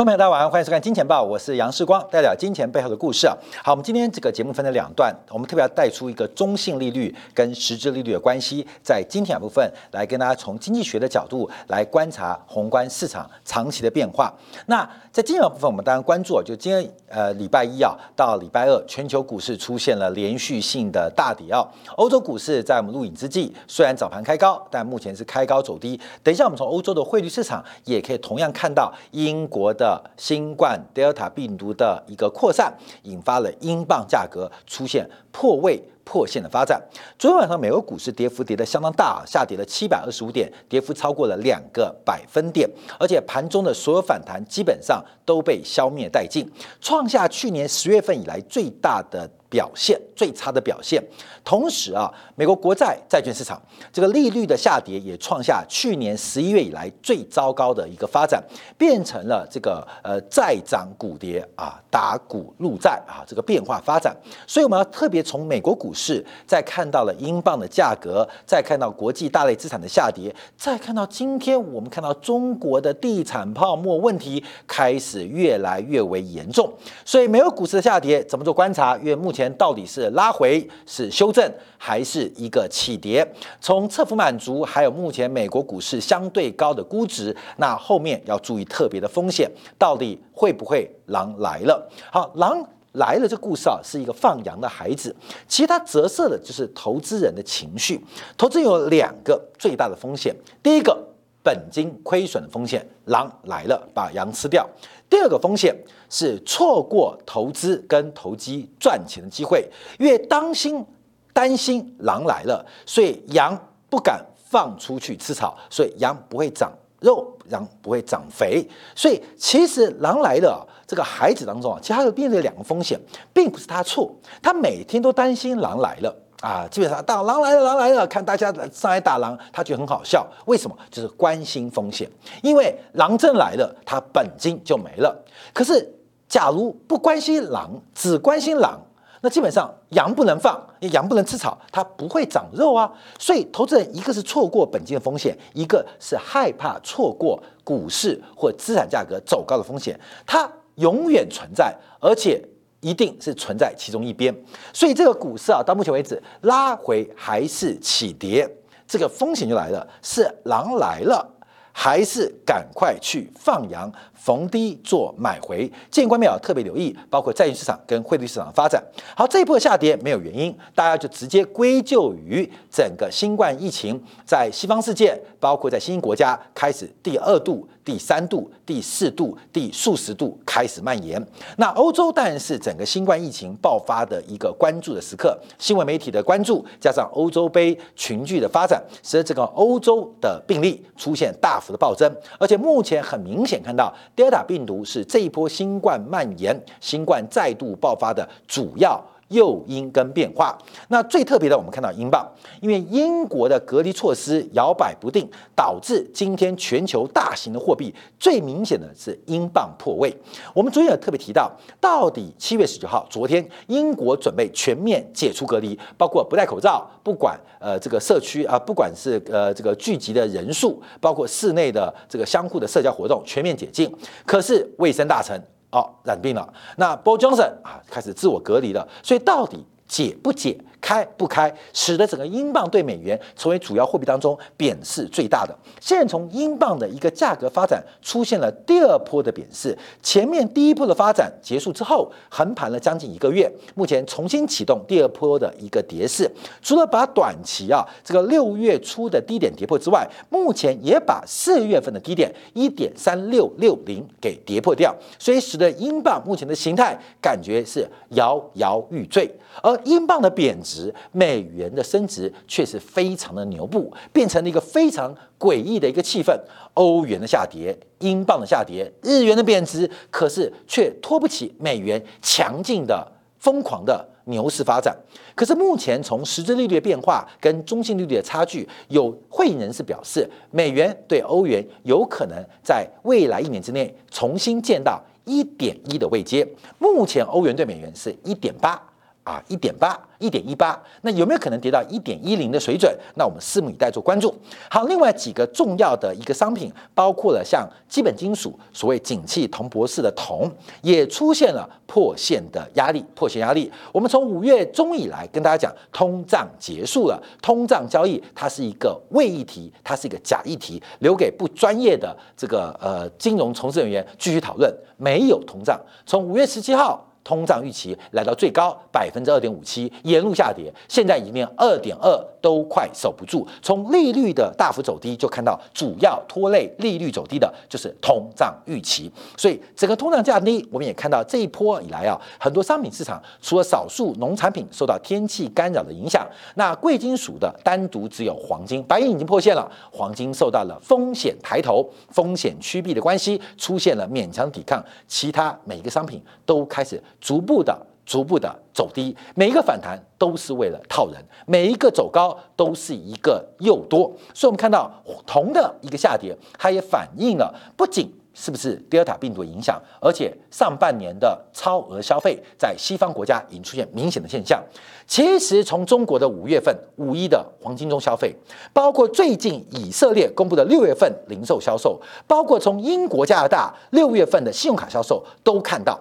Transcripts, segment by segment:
观众朋友，大家晚上，欢迎收看《金钱报》，我是杨世光，带表金钱背后的故事啊。好，我们今天这个节目分成两段，我们特别要带出一个中性利率跟实质利率的关系，在今天部分来跟大家从经济学的角度来观察宏观市场长期的变化。那在今天的部分，我们当然关注，就今天呃礼拜一啊到礼拜二，全球股市出现了连续性的大跌啊。欧洲股市在我们录影之际，虽然早盘开高，但目前是开高走低。等一下，我们从欧洲的汇率市场也可以同样看到英国。的新冠 Delta 病毒的一个扩散，引发了英镑价格出现破位破线的发展。昨天晚上，美国股市跌幅跌得相当大，下跌了七百二十五点，跌幅超过了两个百分点，而且盘中的所有反弹基本上都被消灭殆尽，创下去年十月份以来最大的。表现最差的表现，同时啊，美国国债债券市场这个利率的下跌也创下去年十一月以来最糟糕的一个发展，变成了这个呃债涨股跌啊，打股入债啊这个变化发展。所以我们要特别从美国股市，再看到了英镑的价格，再看到国际大类资产的下跌，再看到今天我们看到中国的地产泡沫问题开始越来越为严重。所以美国股市的下跌怎么做观察？因为目前。前到底是拉回、是修正，还是一个起跌？从侧幅满足，还有目前美国股市相对高的估值，那后面要注意特别的风险，到底会不会狼来了？好，狼来了这故事啊，是一个放羊的孩子，其实它折射的就是投资人的情绪。投资有两个最大的风险，第一个本金亏损的风险，狼来了把羊吃掉。第二个风险是错过投资跟投机赚钱的机会，因为当心担心狼来了，所以羊不敢放出去吃草，所以羊不会长肉，羊不会长肥。所以其实狼来了，这个孩子当中啊，其实他有面对两个风险，并不是他错，他每天都担心狼来了。啊，基本上当狼来了，狼来了，看大家上来打狼，他觉得很好笑。为什么？就是关心风险，因为狼真来了，他本金就没了。可是，假如不关心狼，只关心狼，那基本上羊不能放，羊不能吃草，它不会长肉啊。所以，投资人一个是错过本金的风险，一个是害怕错过股市或资产价格走高的风险，它永远存在，而且。一定是存在其中一边，所以这个股市啊，到目前为止拉回还是起跌，这个风险就来了，是狼来了，还是赶快去放羊？逢低做买回，建议观众特别留意，包括债券市场跟汇率市场的发展。好，这一波下跌没有原因，大家就直接归咎于整个新冠疫情在西方世界，包括在新兴国家开始第二度、第三度、第四度、第数十度开始蔓延。那欧洲当然是整个新冠疫情爆发的一个关注的时刻，新闻媒体的关注加上欧洲杯群聚的发展，使得这个欧洲的病例出现大幅的暴增，而且目前很明显看到。Delta 病毒是这一波新冠蔓延、新冠再度爆发的主要。诱因跟变化，那最特别的，我们看到英镑，因为英国的隔离措施摇摆不定，导致今天全球大型的货币最明显的是英镑破位。我们昨天也特别提到，到底七月十九号，昨天英国准备全面解除隔离，包括不戴口罩，不管呃这个社区啊，不管是呃这个聚集的人数，包括室内的这个相互的社交活动，全面解禁。可是卫生大臣。哦，染病了。那 Bo Johnson 啊，开始自我隔离了。所以到底解不解？开不开，使得整个英镑对美元成为主要货币当中贬势最大的。现在从英镑的一个价格发展出现了第二波的贬势，前面第一波的发展结束之后，横盘了将近一个月，目前重新启动第二波的一个跌势。除了把短期啊这个六月初的低点跌破之外，目前也把四月份的低点一点三六六零给跌破掉，所以使得英镑目前的形态感觉是摇摇欲坠，而英镑的贬值。值美元的升值却是非常的牛步，变成了一个非常诡异的一个气氛。欧元的下跌，英镑的下跌，日元的贬值，可是却拖不起美元强劲的疯狂的牛市发展。可是目前从实质利率的变化跟中性利率的差距，有会议人士表示，美元对欧元有可能在未来一年之内重新见到一点一的位阶。目前欧元对美元是一点八。啊，一点八、一点一八，那有没有可能跌到一点一零的水准？那我们拭目以待，做关注。好，另外几个重要的一个商品，包括了像基本金属，所谓景气铜博士的铜，也出现了破线的压力，破线压力。我们从五月中以来跟大家讲，通胀结束了，通胀交易它是一个伪议题，它是一个假议题，留给不专业的这个呃金融从事人员继续讨论。没有通胀，从五月十七号。通胀预期来到最高百分之二点五七，沿路下跌，现在已经连二点二都快守不住。从利率的大幅走低，就看到主要拖累利率走低的就是通胀预期。所以整个通胀降低，我们也看到这一波以来啊，很多商品市场除了少数农产品受到天气干扰的影响，那贵金属的单独只有黄金，白银已经破线了，黄金受到了风险抬头、风险趋避的关系，出现了勉强抵抗，其他每一个商品都开始。逐步的、逐步的走低，每一个反弹都是为了套人，每一个走高都是一个诱多。所以，我们看到铜的一个下跌，它也反映了不仅是不是德尔塔病毒影响，而且上半年的超额消费在西方国家已经出现明显的现象。其实，从中国的五月份五一的黄金周消费，包括最近以色列公布的六月份零售销售，包括从英国、加拿大六月份的信用卡销售，都看到。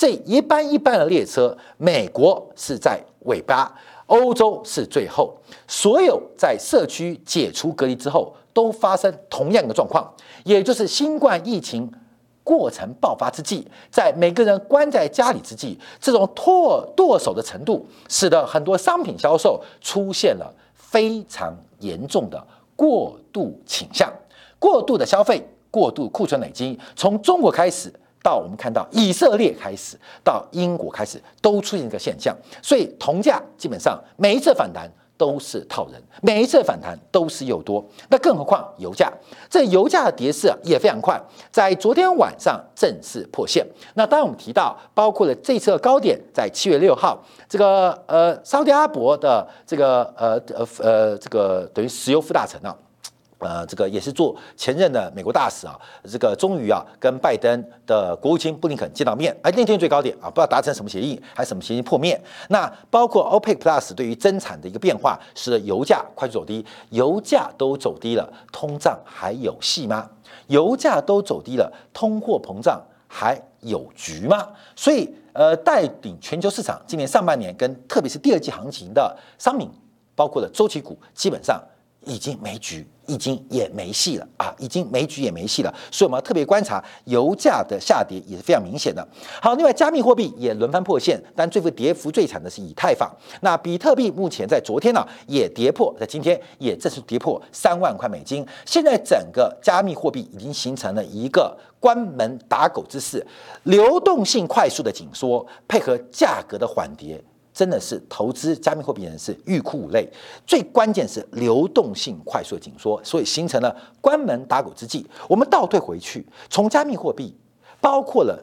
这一班一班的列车，美国是在尾巴，欧洲是最后。所有在社区解除隔离之后，都发生同样的状况，也就是新冠疫情过程爆发之际，在每个人关在家里之际，这种剁剁手的程度，使得很多商品销售出现了非常严重的过度倾向、过度的消费、过度库存累积，从中国开始。到我们看到以色列开始，到英国开始，都出现一个现象，所以铜价基本上每一次反弹都是套人，每一次反弹都是又多。那更何况油价，这油价的跌势也非常快，在昨天晚上正式破线。那当然我们提到，包括了这次的高点在七月六号，这个呃，沙特阿伯的这个呃呃呃这个等于石油副大臣啊。呃，这个也是做前任的美国大使啊，这个终于啊跟拜登的国务卿布林肯见到面，哎那天最高点啊，不知道达成什么协议，还是什么协议破灭。那包括 OPEC Plus 对于增产的一个变化，使得油价快速走低，油价都走低了，通胀还有戏吗？油价都走低了，通货膨胀还有局吗？所以，呃，带领全球市场今年上半年跟特别是第二季行情的商品，包括了周期股，基本上。已经没局，已经也没戏了啊！已经没局也没戏了，所以我们要特别观察油价的下跌也是非常明显的。好，另外加密货币也轮番破线，但最幅跌幅最惨的是以太坊。那比特币目前在昨天呢也跌破，在今天也正式跌破三万块美金。现在整个加密货币已经形成了一个关门打狗之势，流动性快速的紧缩，配合价格的缓跌。真的是投资加密货币人士欲哭无泪，最关键是流动性快速紧缩，所以形成了关门打狗之际。我们倒退回去，从加密货币，包括了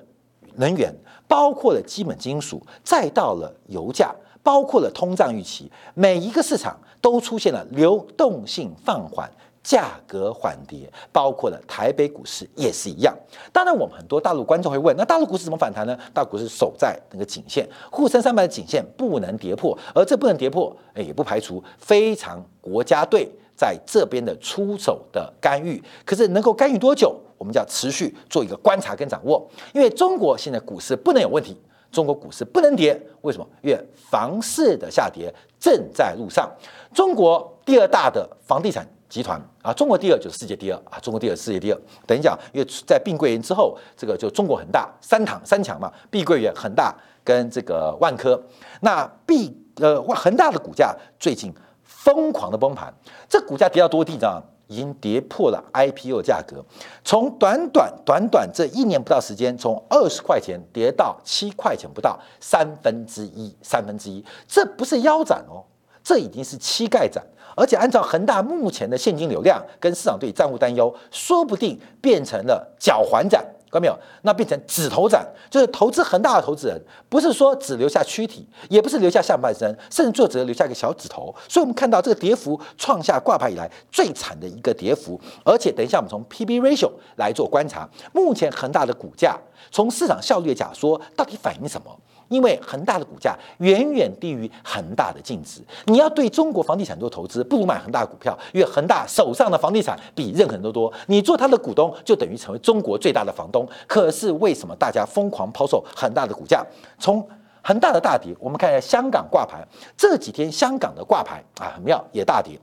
能源，包括了基本金属，再到了油价，包括了通胀预期，每一个市场都出现了流动性放缓。价格缓跌，包括了台北股市也是一样。当然，我们很多大陆观众会问：那大陆股市怎么反弹呢？大陆股市守在那个颈线，沪深三百的颈线不能跌破，而这不能跌破，哎，也不排除非常国家队在这边的出手的干预。可是能够干预多久，我们就要持续做一个观察跟掌握。因为中国现在股市不能有问题，中国股市不能跌，为什么？因为房市的下跌正在路上。中国第二大的房地产。集团啊，中国第二就是世界第二啊，中国第二，世界第二。等一下，因为在碧桂园之后，这个就中国恒大三堂三强嘛，碧桂园、恒大跟这个万科。那碧呃恒大的股价最近疯狂的崩盘，这股价跌到多低呢？已经跌破了 IPO 价格，从短短短短这一年不到时间，从二十块钱跌到七块钱不到，三分之一，三分之一，这不是腰斩哦，这已经是膝盖斩。而且按照恒大目前的现金流量跟市场对债务担忧，说不定变成了脚环斩，看到没有？那变成指头斩，就是投资恒大的投资人，不是说只留下躯体，也不是留下下半身，甚至最只留下一个小指头。所以我们看到这个跌幅创下挂牌以来最惨的一个跌幅。而且等一下我们从 P/B ratio 来做观察，目前恒大的股价从市场效率的假说到底反映什么？因为恒大的股价远远低于恒大的净值。你要对中国房地产做投资，不如买恒大股票，因为恒大手上的房地产比任何人都多。你做他的股东，就等于成为中国最大的房东。可是为什么大家疯狂抛售恒大的股价？从恒大的大跌，我们看一下香港挂牌这几天，香港的挂牌啊很妙，也大跌。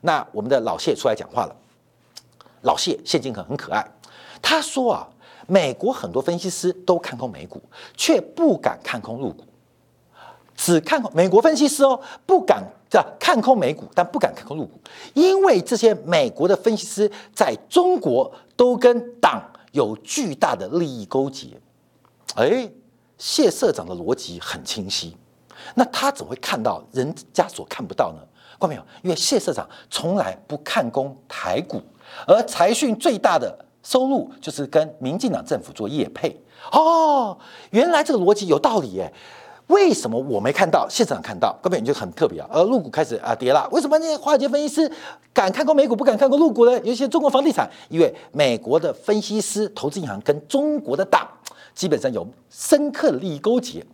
那我们的老谢出来讲话了，老谢谢金河很可爱，他说啊。美国很多分析师都看空美股，却不敢看空入股，只看美国分析师哦，不敢这看空美股，但不敢看空入股，因为这些美国的分析师在中国都跟党有巨大的利益勾结。哎，谢社长的逻辑很清晰，那他怎么会看到人家所看不到呢？看到没有？因为谢社长从来不看空台股，而财讯最大的。收入就是跟民进党政府做业配哦，原来这个逻辑有道理耶？为什么我没看到，现场看到？根本就很特别啊！而陆股开始啊跌了，为什么那些华尔街分析师敢看空美股，不敢看空陆股呢？有一些中国房地产，因为美国的分析师、投资银行跟中国的党基本上有深刻的利益勾结，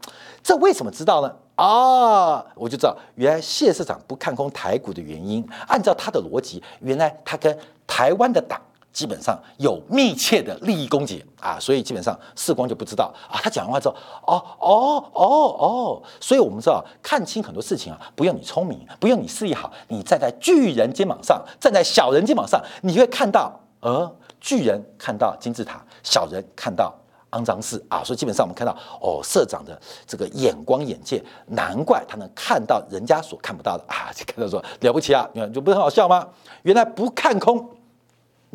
这为什么知道呢？啊，我就知道，原来谢市长不看空台股的原因，按照他的逻辑，原来他跟台湾的党。基本上有密切的利益攻结啊，所以基本上世光就不知道啊。他讲完话之后，哦哦哦哦，所以我们知道看清很多事情啊，不用你聪明，不用你视力好，你站在巨人肩膀上，站在小人肩膀上，你会看到，呃，巨人看到金字塔，小人看到肮脏事啊。所以基本上我们看到，哦，社长的这个眼光眼界，难怪他能看到人家所看不到的啊。就看到说了不起啊，你看就不是很好笑吗？原来不看空。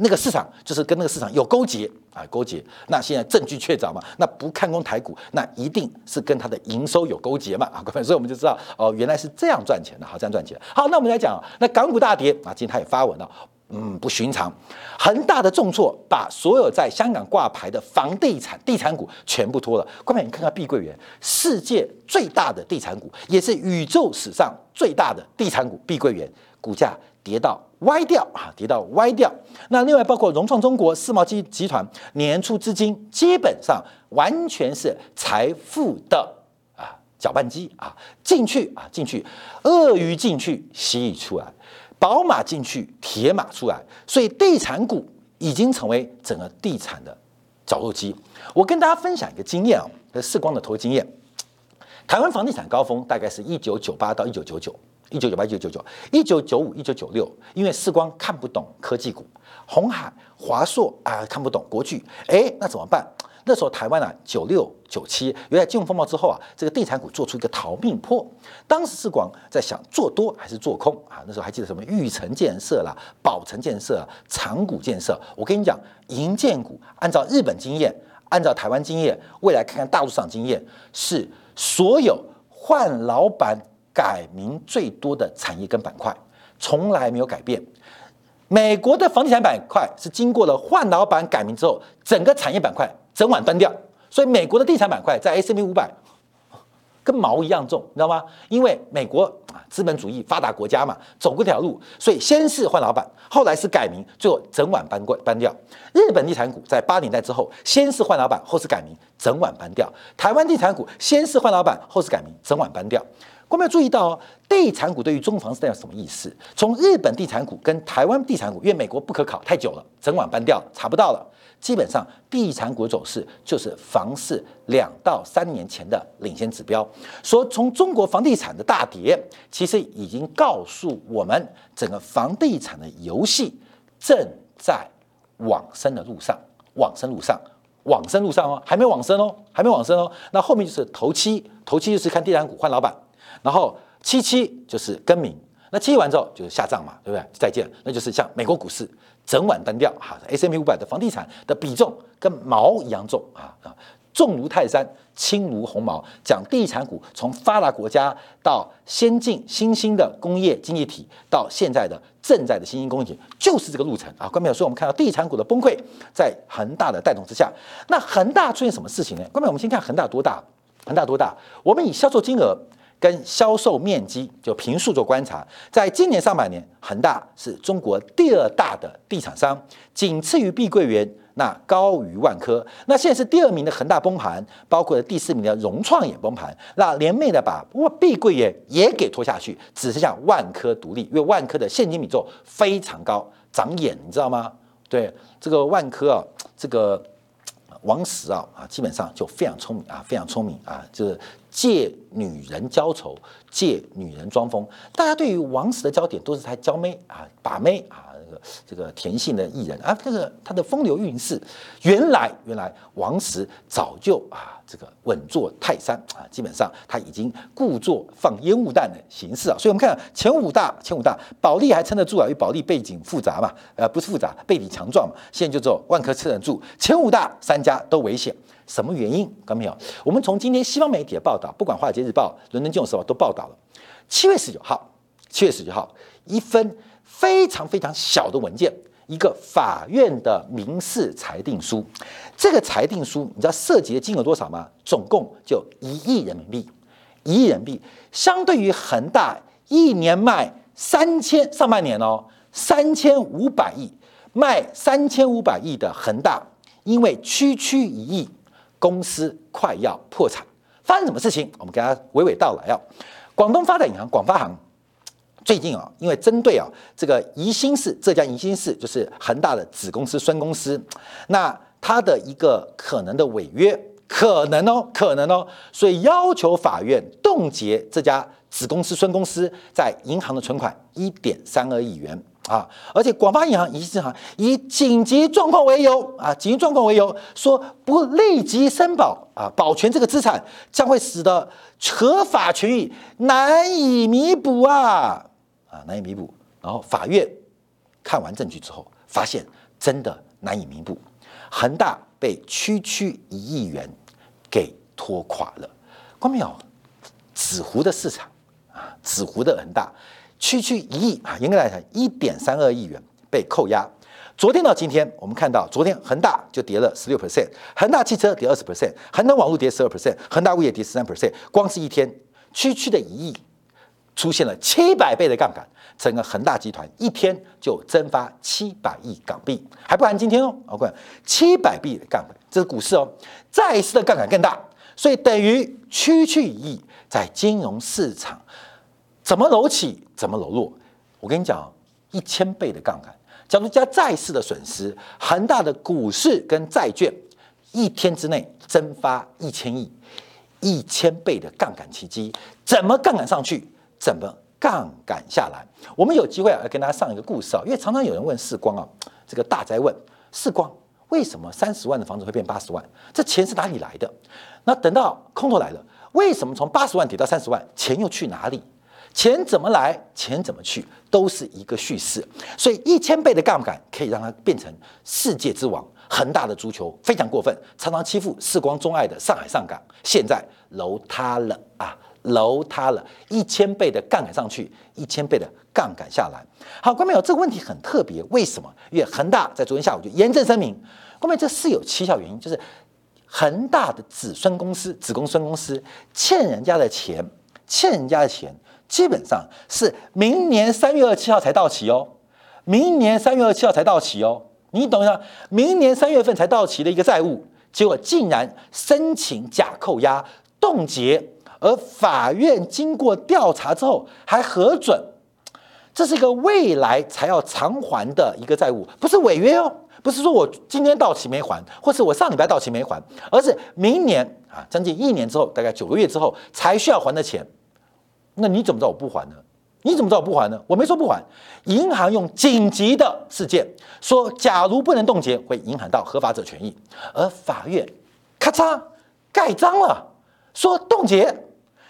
那个市场就是跟那个市场有勾结啊，勾结。那现在证据确凿嘛？那不看空台股，那一定是跟它的营收有勾结嘛？啊，各位，所以我们就知道哦，原来是这样赚钱的，好，这样赚钱。好，那我们来讲，那港股大跌啊，今天他也发文了，嗯，不寻常，恒大的重挫，把所有在香港挂牌的房地产地产股全部拖了。各位，你看看碧桂园，世界最大的地产股，也是宇宙史上最大的地产股，碧桂园股价。跌到歪掉啊，跌到歪掉。那另外包括融创中国、世贸集集团年初资金基本上完全是财富的啊搅拌机啊，进去啊进去，鳄鱼进去蜥蜴出来，宝马进去铁马出来，所以地产股已经成为整个地产的绞肉机。我跟大家分享一个经验啊，世光的投资经验，台湾房地产高峰大概是一九九八到一九九九。一九九八、一九九九、一九九五、一九九六，因为世光看不懂科技股，红海、华硕啊看不懂国巨，哎，那怎么办？那时候台湾啊，九六、九七，原来金融风暴之后啊，这个地产股做出一个逃命坡。当时世光在想做多还是做空啊？那时候还记得什么裕城建设啦、宝城建设、长谷建设。我跟你讲，银建股按照日本经验，按照台湾经验，未来看看大陆上经验，是所有换老板。改名最多的产业跟板块从来没有改变。美国的房地产板块是经过了换老板改名之后，整个产业板块整晚搬掉。所以美国的地产板块在 S M 五百跟毛一样重，你知道吗？因为美国啊资本主义发达国家嘛，走过这条路，所以先是换老板，后来是改名，最后整晚搬过搬掉。日本地产股在八年代之后，先是换老板，后是改名，整晚搬掉。台湾地产股先是换老板，后是改名，整晚搬掉。有没有注意到哦？地产股对于中房是代表什么意思？从日本地产股跟台湾地产股，因为美国不可考太久了，整晚搬掉查不到了。基本上地产股走势就是房市两到三年前的领先指标。说从中国房地产的大跌，其实已经告诉我们，整个房地产的游戏正在往生的路上，往生路上，往生路上哦，还没往生哦，还没往生哦。那后面就是头期，头期就是看地产股换老板。然后七七就是更名，那七七完之后就是下葬嘛，对不对？再见，那就是像美国股市整晚单调哈，S M P 五百的房地产的比重跟毛一样重啊啊，重如泰山，轻如鸿毛。讲地产股从发达国家到先进新兴的工业经济体，到现在的正在的新兴工业体，就是这个路程啊。关淼说，我们看到地产股的崩溃，在恒大的带动之下，那恒大出现什么事情呢？关淼，我们先看恒大多大？恒大多大？我们以销售金额。跟销售面积就平数做观察，在今年上半年，恒大是中国第二大的地产商，仅次于碧桂园，那高于万科。那现在是第二名的恒大崩盘，包括第四名的融创也崩盘，那连袂的把碧桂园也给拖下去，只剩下万科独立，因为万科的现金比重非常高，长眼，你知道吗？对这个万科啊，这个王石啊啊，基本上就非常聪明啊，非常聪明啊，就是借女人浇愁，借女人装疯。大家对于王石的焦点都是他娇妹啊，把妹啊。这个这个甜性的艺人啊，这个他的风流韵事，原来原来王石早就啊这个稳坐泰山啊，基本上他已经故作放烟雾弹的形式啊，所以我们看前五大前五大，保利还撑得住啊，因为保利背景复杂嘛，呃不是复杂，背景强壮嘛，现在就只有万科撑得住，前五大三家都危险，什么原因？看到没有？我们从今天西方媒体的报道，不管华尔街日报、伦敦金融时报都报道了，七月十九号，七月十九号一分。非常非常小的文件，一个法院的民事裁定书。这个裁定书，你知道涉及的金额多少吗？总共就一亿人民币，一亿人民币，相对于恒大一年卖三千上半年哦，三千五百亿卖三千五百亿的恒大，因为区区一亿，公司快要破产。发生什么事情？我们给大家娓娓道来啊。广东发展银行广发行。最近啊，因为针对啊这个宜兴市，浙江宜兴市就是恒大的子公司孙公司，那它的一个可能的违约，可能哦，可能哦，所以要求法院冻结这家子公司孙公司在银行的存款一点三二亿元啊，而且广发银行、宜兴银行以紧急状况为由啊，紧急状况为由说不立即申保啊，保全这个资产将会使得合法权益难以弥补啊。啊，难以弥补。然后法院看完证据之后，发现真的难以弥补。恒大被区区一亿元给拖垮了。关没有？纸糊的市场啊，纸糊的恒大，区区一亿啊，严格来讲，一点三二亿元被扣押。昨天到今天，我们看到，昨天恒大就跌了十六 percent，恒大汽车跌二十 percent，恒大网络跌十二 percent，恒大物业跌十三 percent。光是一天，区区的一亿。出现了七百倍的杠杆，整个恒大集团一天就蒸发七百亿港币，还不含今天哦。OK，七百亿的杠杆，这是股市哦。再一次的杠杆更大，所以等于区区一亿，在金融市场怎么楼起怎么楼落。我跟你讲，一千倍的杠杆，假如加债市的损失，恒大的股市跟债券一天之内蒸发一千亿，一千倍的杠杆奇迹，怎么杠杆上去？怎么杠杆下来？我们有机会啊，要跟大家上一个故事啊，因为常常有人问世光啊，这个大灾问世光，为什么三十万的房子会变八十万？这钱是哪里来的？那等到空头来了，为什么从八十万跌到三十万？钱又去哪里？钱怎么来？钱怎么去？都是一个叙事。所以一千倍的杠杆可以让它变成世界之王。恒大的足球非常过分，常常欺负世光钟爱的上海上港，现在楼塌了啊！楼塌了，一千倍的杠杆上去，一千倍的杠杆下来。好，观众朋友，这个问题很特别，为什么？因为恒大在昨天下午就严正声明，观众这是有蹊跷原因，就是恒大的子孙公司、子公孙公司欠人家的钱，欠人家的钱，基本上是明年三月二十七号才到期哦，明年三月二十七号才到期哦，你懂吗？明年三月份才到期的一个债务，结果竟然申请假扣押冻结。而法院经过调查之后还核准，这是一个未来才要偿还的一个债务，不是违约哦，不是说我今天到期没还，或是我上礼拜到期没还，而是明年啊，将近一年之后，大概九个月之后才需要还的钱。那你怎么知道我不还呢？你怎么知道我不还呢？我没说不还，银行用紧急的事件说，假如不能冻结，会影响到合法者权益，而法院咔嚓盖章了，说冻结。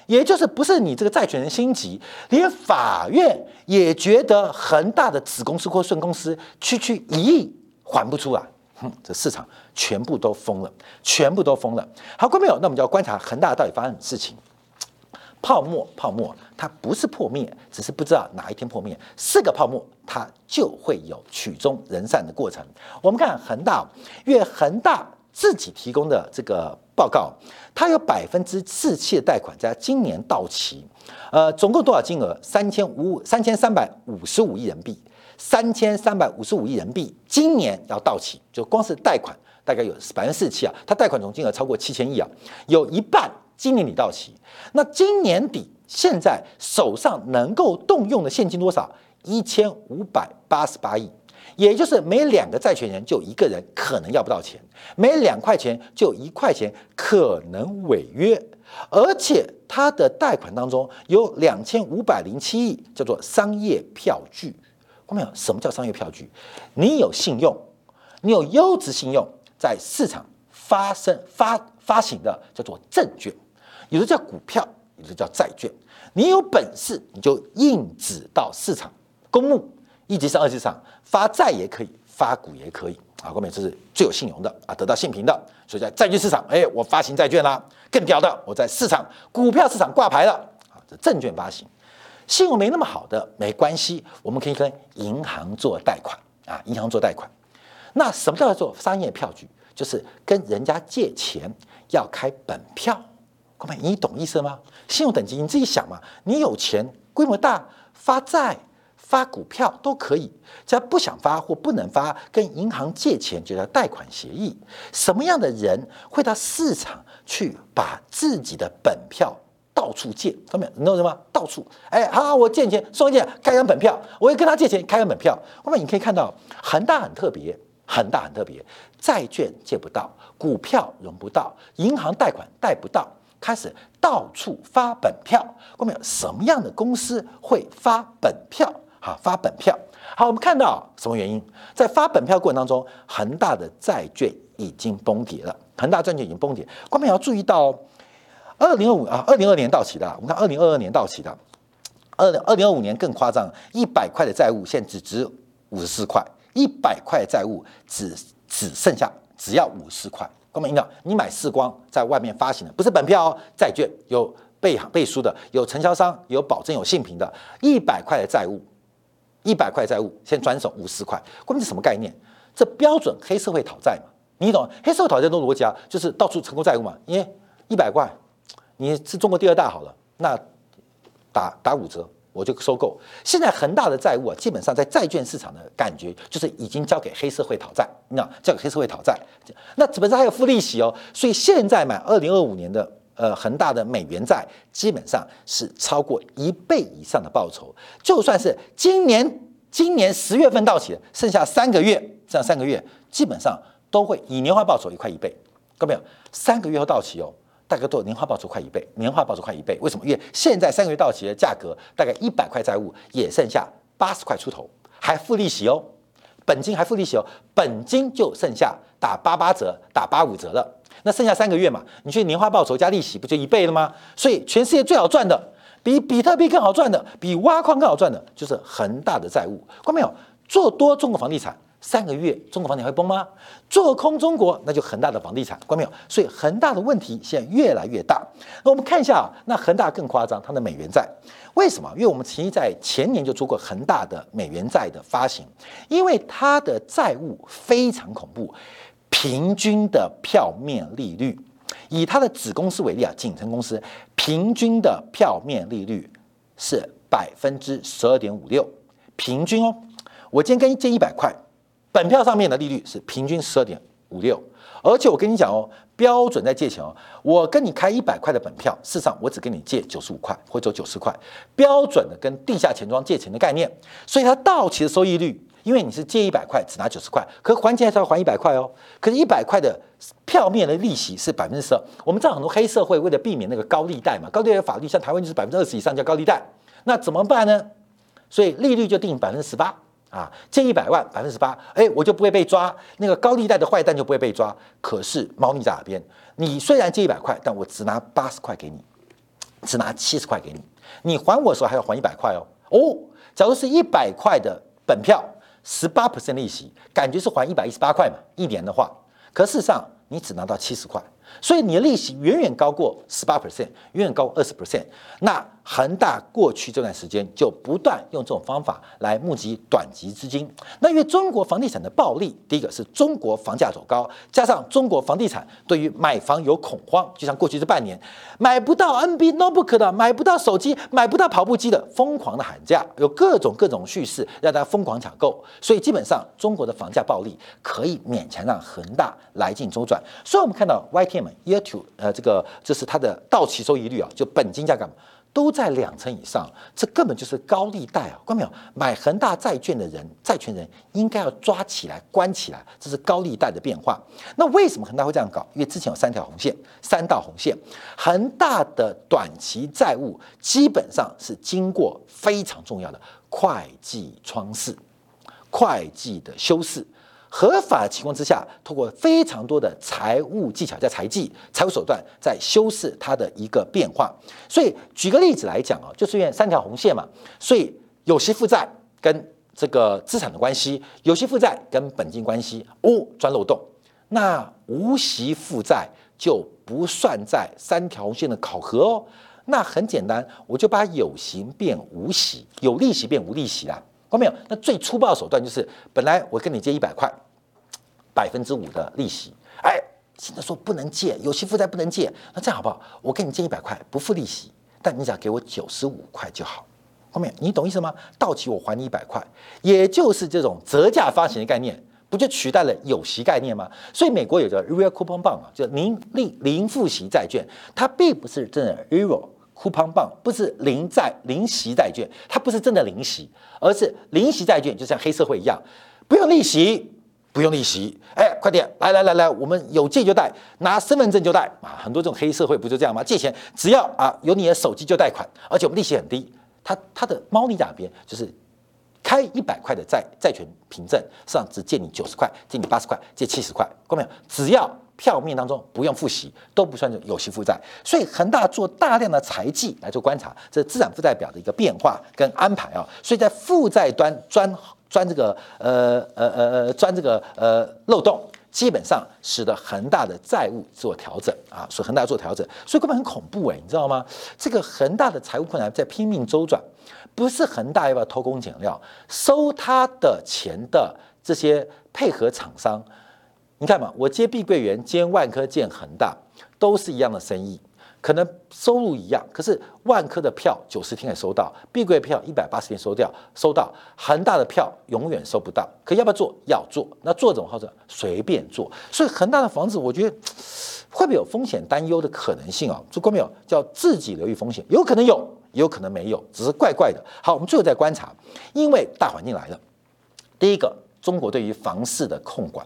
也就是不是你这个债权人心急，连法院也觉得恒大的子公司或顺公司区区一亿还不出来，哼，这市场全部都疯了，全部都疯了。好，各位朋友，那我们就要观察恒大到底发生什么事情。泡沫，泡沫，它不是破灭，只是不知道哪一天破灭。四个泡沫，它就会有曲终人散的过程。我们看恒大，因为恒大自己提供的这个。报告，它有百分之四七的贷款在今年到期，呃，总共多少金额？三千五三千三百五十五亿人民币，三千三百五十五亿人民币，今年要到期，就光是贷款大概有百分之四七啊，它贷款总金额超过七千亿啊，有一半今年底到期。那今年底现在手上能够动用的现金多少？一千五百八十八亿，也就是每两个债权人就一个人可能要不到钱，每两块钱就一块钱可能违约。而且它的贷款当中有两千五百零七亿叫做商业票据，看到没有？什么叫商业票据？你有信用，你有优质信用，在市场发生发发行的叫做证券，有的叫股票，有的叫债券。你有本事，你就印纸到市场公募，一级市场、二级市场发债也可以，发股也可以。啊，后面这是最有信用的啊，得到信评的，所以在债券市场，哎，我发行债券啦，更屌的，我在市场股票市场挂牌了啊，这证券发行，信用没那么好的没关系，我们可以跟银行做贷款啊，银行做贷款。那什么叫做商业票据？就是跟人家借钱要开本票，各位你懂意思吗？信用等级你自己想嘛，你有钱，规模大，发债。发股票都可以，只要不想发或不能发，跟银行借钱就叫贷款协议。什么样的人会到市场去把自己的本票到处借？看到没有？你懂什么？到处，哎，好，我借钱，送一件，开张本票，我也跟他借钱，开张本票。后面你可以看到，恒大很特别，恒大很特别，债券借不到，股票融不到，银行贷款贷不到。开始到处发本票，后面什么样的公司会发本票？好，发本票。好，我们看到什么原因？在发本票过程当中，恒大的债券已经崩跌了。恒大债券已经崩跌。关键要注意到，二零二五啊，二零二年到期的。我们看二零二二年到期的，二二零二五年更夸张，一百块的债务现在只值五十四块，一百块债务只只剩下只要五十块。光明银行，你买世光在外面发行的不是本票哦，债券有背背书的，有承销商，有保证，有信评的，一百块的债务。一百块债务先转手五十块，关键是什么概念？这标准黑社会讨债嘛？你懂？黑社会讨债的逻辑啊，就是到处成功债务嘛。因为一百块，你是中国第二大好了，那打打五折我就收购。现在恒大的债务啊，基本上在债券市场的感觉就是已经交给黑社会讨债，那？交给黑社会讨债，那本身还有付利息哦。所以现在买二零二五年的。呃，恒大的美元债基本上是超过一倍以上的报酬，就算是今年今年十月份到期，剩下三个月，这样三个月基本上都会以年化报酬一块一倍，看到没有？三个月后到期哦，大概都年化报酬快一倍，年化报酬快一倍，为什么？因为现在三个月到期的价格大概一百块债务也剩下八十块出头，还付利息哦，本金还付利息哦，本金就剩下打八八折，打八五折了。那剩下三个月嘛，你去年化报酬加利息不就一倍了吗？所以全世界最好赚的，比比特币更好赚的，比挖矿更好赚的，就是恒大的债务。看没有？做多中国房地产，三个月中国房地产会崩吗？做空中国，那就恒大的房地产。看没有？所以恒大的问题现在越来越大。那我们看一下啊，那恒大更夸张，它的美元债为什么？因为我们其实在前年就做过恒大的美元债的发行，因为它的债务非常恐怖。平均的票面利率，以它的子公司为例啊，景城公司平均的票面利率是百分之十二点五六，平均哦。我今天跟你借一百块，本票上面的利率是平均十二点五六，而且我跟你讲哦，标准在借钱哦，我跟你开一百块的本票，事实上我只跟你借九十五块或者九十块，标准的跟地下钱庄借钱的概念，所以它到期的收益率。因为你是借一百块，只拿九十块，可还钱还是要还一百块哦。可是，一百块的票面的利息是百分之十二。我们知道很多黑社会为了避免那个高利贷嘛，高利贷法律像台湾就是百分之二十以上叫高利贷，那怎么办呢？所以利率就定百分之十八啊，借一百万百分之十八，哎，我就不会被抓，那个高利贷的坏蛋就不会被抓。可是猫腻在哪边？你虽然借一百块，但我只拿八十块给你，只拿七十块给你，你还我的时候还要还一百块哦。哦，假如是一百块的本票。十八 percent 利息，感觉是还一百一十八块嘛？一年的话，可事实上你只拿到七十块，所以你的利息远远高过十八 percent，远远高过二十 percent。那恒大过去这段时间就不断用这种方法来募集短期资金。那因为中国房地产的暴利，第一个是中国房价走高，加上中国房地产对于买房有恐慌，就像过去这半年买不到 NB notebook 的，买不到手机，买不到跑步机的，疯狂的喊价，有各种各种叙事让大家疯狂抢购。所以基本上中国的房价暴利可以勉强让恒大来进周转。所以我们看到 YTM year to 呃这个这是它的到期收益率啊，就本金价干嘛？都在两成以上，这根本就是高利贷啊！看到没有？买恒大债券的人，债权人应该要抓起来关起来，这是高利贷的变化。那为什么恒大会这样搞？因为之前有三条红线，三道红线，恒大的短期债务基本上是经过非常重要的会计窗视、会计的修饰。合法情况之下，通过非常多的财务技巧，叫财技、财务手段，在修饰它的一个变化。所以举个例子来讲啊，就是因为三条红线嘛，所以有息负债跟这个资产的关系，有息负债跟本金关系，哦，钻漏洞。那无息负债就不算在三条红线的考核哦。那很简单，我就把有息变无息，有利息变无利息啦。看到没有？那最粗暴的手段就是，本来我跟你借一百块，百分之五的利息，哎，现在说不能借，有息负债不能借，那这样好不好？我跟你借一百块，不付利息，但你只要给我九十五块就好。后面你懂意思吗？到期我还你一百块，也就是这种折价发行的概念，不就取代了有息概念吗？所以美国有个 real coupon bond 啊，就零利零付息债券，它并不是真的 real。Coupon bond 不是零债零息债券，它不是真的零息，而是零息债券，就像黑社会一样，不用利息，不用利息，哎，快点来来来来，我们有借就贷，拿身份证就贷啊，很多这种黑社会不就这样吗？借钱只要啊有你的手机就贷款，而且我们利息很低，它它的猫腻在哪边？就是开一百块的债债权凭证，上只借你九十块，借你八十块，借七十块，看到没有？只要票面当中不用付息，都不算是有息负债，所以恒大做大量的财计来做观察，这资产负债表的一个变化跟安排啊，所以在负债端钻钻这个呃呃呃呃钻这个呃漏洞，基本上使得恒大的债务做调整啊，所以恒大做调整，所以根本很恐怖哎，你知道吗？这个恒大的财务困难在拼命周转，不是恒大要不要偷工减料，收他的钱的这些配合厂商。你看嘛，我接碧桂园、接万科、建恒大，都是一样的生意，可能收入一样，可是万科的票九十天才收到，碧桂票一百八十天收掉，收到恒大的票永远收不到。可要不要做？要做。那做怎么或者随便做。所以恒大的房子，我觉得会不会有风险担忧的可能性啊？做过没有？叫自己留意风险，有可能有，也有可能没有，只是怪怪的。好，我们最后再观察，因为大环境来了。第一个，中国对于房市的控管。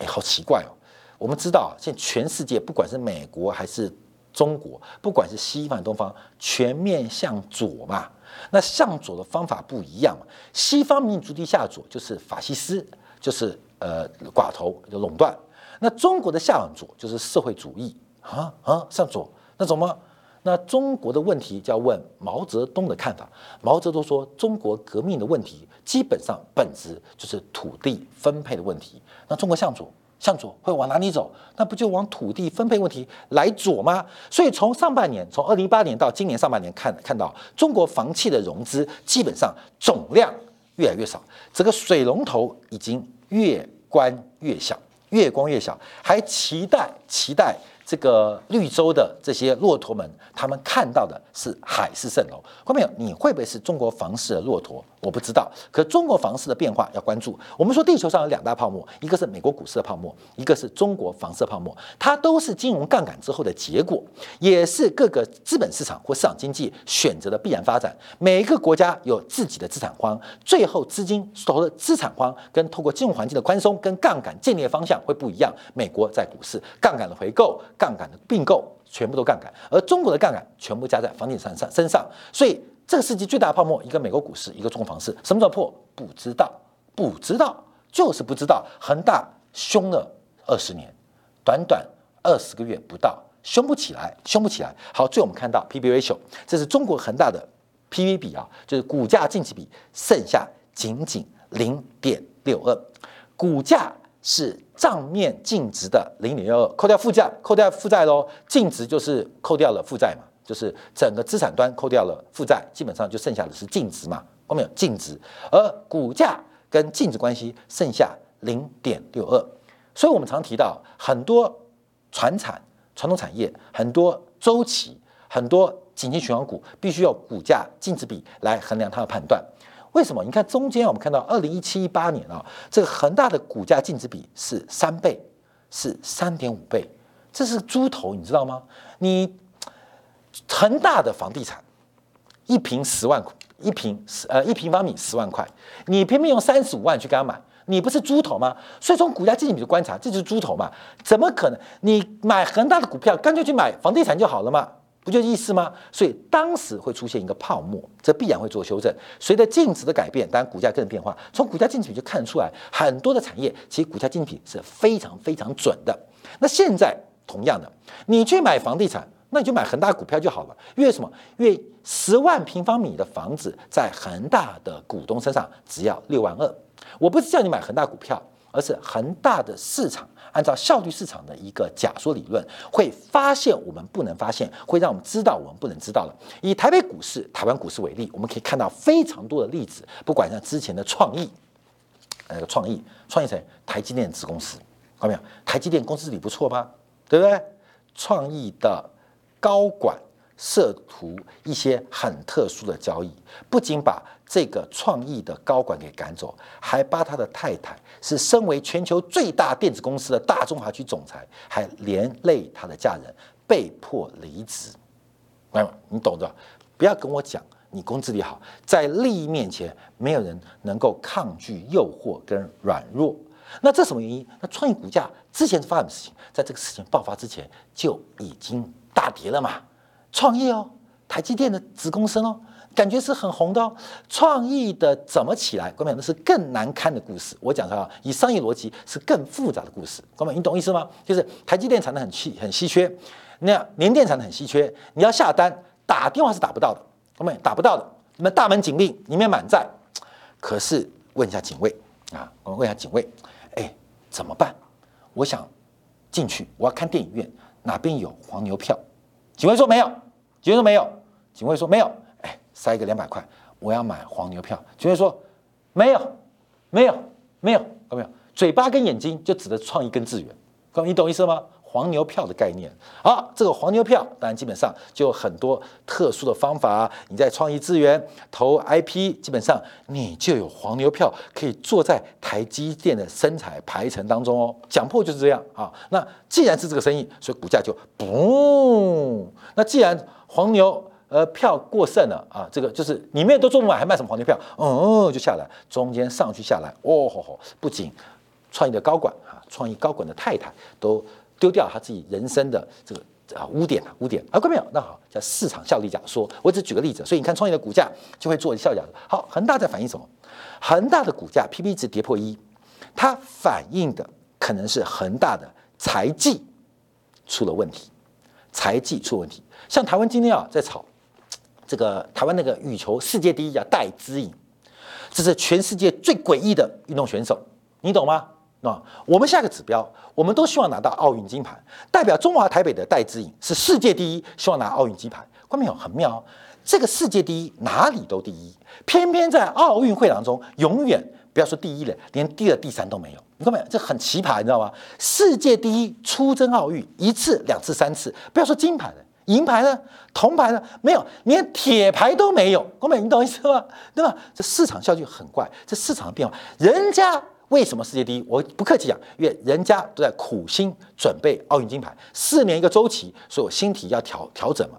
哎，好奇怪哦！我们知道，现在全世界不管是美国还是中国，不管是西方东方，全面向左嘛。那向左的方法不一样嘛。西方民主地下左就是法西斯，就是呃寡头就垄断。那中国的向左就是社会主义啊啊向左那怎么？那中国的问题就要问毛泽东的看法。毛泽东说，中国革命的问题基本上本质就是土地分配的问题。那中国向左，向左会往哪里走？那不就往土地分配问题来左吗？所以从上半年，从二零一八年到今年上半年看，看到中国房企的融资基本上总量越来越少，这个水龙头已经越关越小，越关越小，还期待期待。这个绿洲的这些骆驼们，他们看到的是海市蜃楼。后面有？你会不会是中国房市的骆驼？我不知道。可中国房市的变化要关注。我们说地球上有两大泡沫，一个是美国股市的泡沫，一个是中国房市的泡沫。它都是金融杠杆之后的结果，也是各个资本市场或市场经济选择的必然发展。每一个国家有自己的资产荒，最后资金投的资产荒跟透过金融环境的宽松跟杠杆建立的方向会不一样。美国在股市杠杆的回购。杠杆的并购全部都杠杆，而中国的杠杆全部加在房地产上身上，所以这个世纪最大的泡沫，一个美国股市，一个中国房市，什么时候破？不知道，不知道，就是不知道。恒大凶了二十年，短短二十个月不到，凶不起来，凶不起来。好，最后我们看到 P/B ratio，这是中国恒大的 P V 比啊，就是股价净值比，剩下仅仅零点六二，股价。是账面净值的零点六二，扣掉负债，扣掉负债喽，净值就是扣掉了负债嘛，就是整个资产端扣掉了负债，基本上就剩下的是净值嘛，后面有净值，而股价跟净值关系剩下零点六二，所以我们常提到很多传产、传统产业，很多周期，很多景气循环股，必须要股价净值比来衡量它的判断。为什么？你看中间我们看到二零一七一八年啊，这个恒大的股价净值比是三倍，是三点五倍，这是猪头，你知道吗？你恒大的房地产一平十万，一平十呃一平方米十万块，你偏偏用三十五万去给他买，你不是猪头吗？所以从股价净值比的观察，这就是猪头嘛？怎么可能？你买恒大的股票，干脆去买房地产就好了嘛？不就意思吗？所以当时会出现一个泡沫，这必然会做修正。随着净值的改变，当然股价跟着变化。从股价净值就看出来，很多的产业其实股价净值是非常非常准的。那现在同样的，你去买房地产，那你就买恒大股票就好了。因为什么？因为十万平方米的房子在恒大的股东身上只要六万二。我不是叫你买恒大股票，而是恒大的市场。按照效率市场的一个假说理论，会发现我们不能发现，会让我们知道我们不能知道了。以台北股市、台湾股市为例，我们可以看到非常多的例子。不管像之前的创意，那个创意，创意成台积电子公司，看到没有？台积电公司里不错吧？对不对？创意的高管。涉图一些很特殊的交易，不仅把这个创意的高管给赶走，还把他的太太是身为全球最大电子公司的大中华区总裁，还连累他的家人被迫离职。没有，你懂的。不要跟我讲你工资里好，在利益面前，没有人能够抗拒诱惑跟软弱。那这什么原因？那创意股价之前发生的事情，在这个事情爆发之前就已经大跌了嘛？创业哦，台积电的子公司哦，感觉是很红的哦。创意的怎么起来？关键那是更难堪的故事。我讲啊，以商业逻辑是更复杂的故事。关键你懂意思吗？就是台积电产的很稀很稀缺，那联电产的很稀缺，你要下单打电话是打不到的，关键打不到的。那么大门紧闭，里面满载。可是问一下警卫啊，我们问一下警卫，哎，怎么办？我想进去，我要看电影院，哪边有黄牛票？警卫说没有，警卫说没有，警卫说没有，哎，塞一个两百块，我要买黄牛票。警卫说没有，没有，没有，有没有？嘴巴跟眼睛就指的创意跟资源，各位你懂意思吗？黄牛票的概念，好，这个黄牛票当然基本上就有很多特殊的方法。你在创意资源投 IP，基本上你就有黄牛票可以坐在台积电的生产排程当中哦。讲破就是这样啊。那既然是这个生意，所以股价就嘣。那既然黄牛呃票过剩了啊，这个就是里面都做不满，还卖什么黄牛票？嗯，就下来，中间上去下来，哦吼吼，不仅创意的高管啊，创意高管的太太都。丢掉他自己人生的这个啊污点啊污点啊，看到没有？那好，叫市场效力假说。我只举个例子，所以你看创业的股价就会做效假。好，恒大在反映什么？恒大的股价 P P 值跌破一，它反映的可能是恒大的财技出了问题，财技出问题。像台湾今天啊在炒这个台湾那个羽球世界第一叫戴资颖，这是全世界最诡异的运动选手，你懂吗？那我们下个指标，我们都希望拿到奥运金牌，代表中华台北的戴资颖是世界第一，希望拿奥运金牌。关没有？很妙，这个世界第一哪里都第一，偏偏在奥运会当中永远不要说第一了，连第二、第三都没有。你看没有？这很奇葩，你知道吗？世界第一出征奥运一次、两次、三次，不要说金牌了，银牌呢、铜牌呢，没有，连铁牌都没有。关美，你懂意思吗？对吧？这市场效率很怪，这市场的变化，人家。为什么世界第一？我不客气讲，因为人家都在苦心准备奥运金牌，四年一个周期，所以我心体要调调整嘛，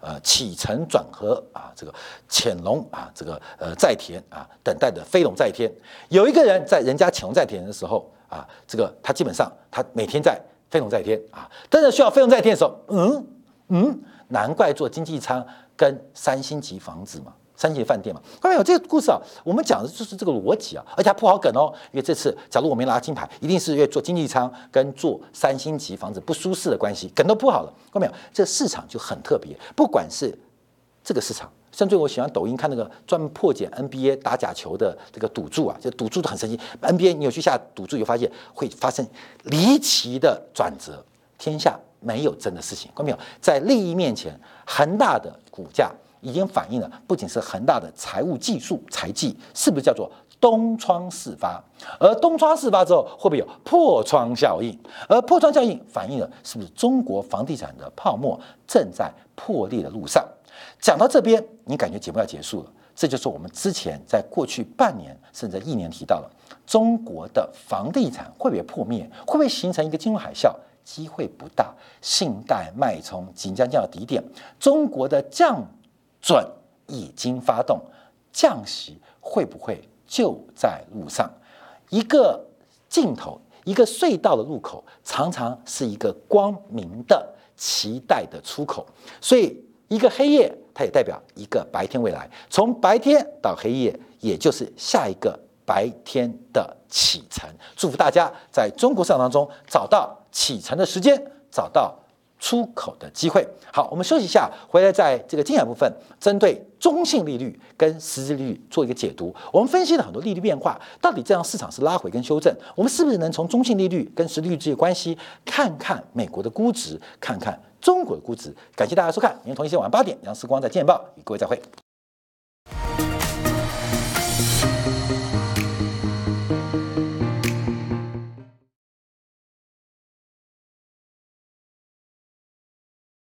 呃，起承转合啊，这个潜龙啊，这个呃在田啊，等待的飞龙在天。有一个人在人家潜龙在天的时候啊，这个他基本上他每天在飞龙在天啊，但是需要飞龙在天的时候，嗯嗯，难怪做经济舱跟三星级房子嘛。三星饭店嘛，看到没有？这个故事啊，我们讲的就是这个逻辑啊，而且还铺好梗哦。因为这次假如我没拿金牌，一定是因为做经济舱跟做三星级房子不舒适的关系，梗都铺好了。看到没有？这市场就很特别，不管是这个市场，甚至我喜欢抖音看那个专门破解 NBA 打假球的这个赌注啊，就赌注都很神奇。NBA 你有去下赌注，有发现会发生离奇的转折。天下没有真的事情。看到没有？在利益面前，恒大的股价已经反映了，不仅是恒大的财务技术财技，是不是叫做东窗事发？而东窗事发之后，会不会有破窗效应？而破窗效应反映了是不是中国房地产的泡沫正在破裂的路上？讲到这边，你感觉节目要结束了？这就是我们之前在过去半年甚至一年提到了，中国的房地产会不会破灭？会不会形成一个金融海啸？机会不大，信贷脉冲即将降到底点，中国的降准已经发动，降息会不会就在路上？一个尽头，一个隧道的入口，常常是一个光明的期待的出口。所以，一个黑夜，它也代表一个白天未来。从白天到黑夜，也就是下一个白天的启程。祝福大家在中国市场当中找到。启程的时间，找到出口的机会。好，我们休息一下，回来在这个精彩部分，针对中性利率跟实际利率做一个解读。我们分析了很多利率变化，到底这样市场是拉回跟修正？我们是不是能从中性利率跟实际利率之间关系，看看美国的估值，看看中国的估值？感谢大家收看，明天同一时间晚上八点，杨思光在《见报》与各位再会。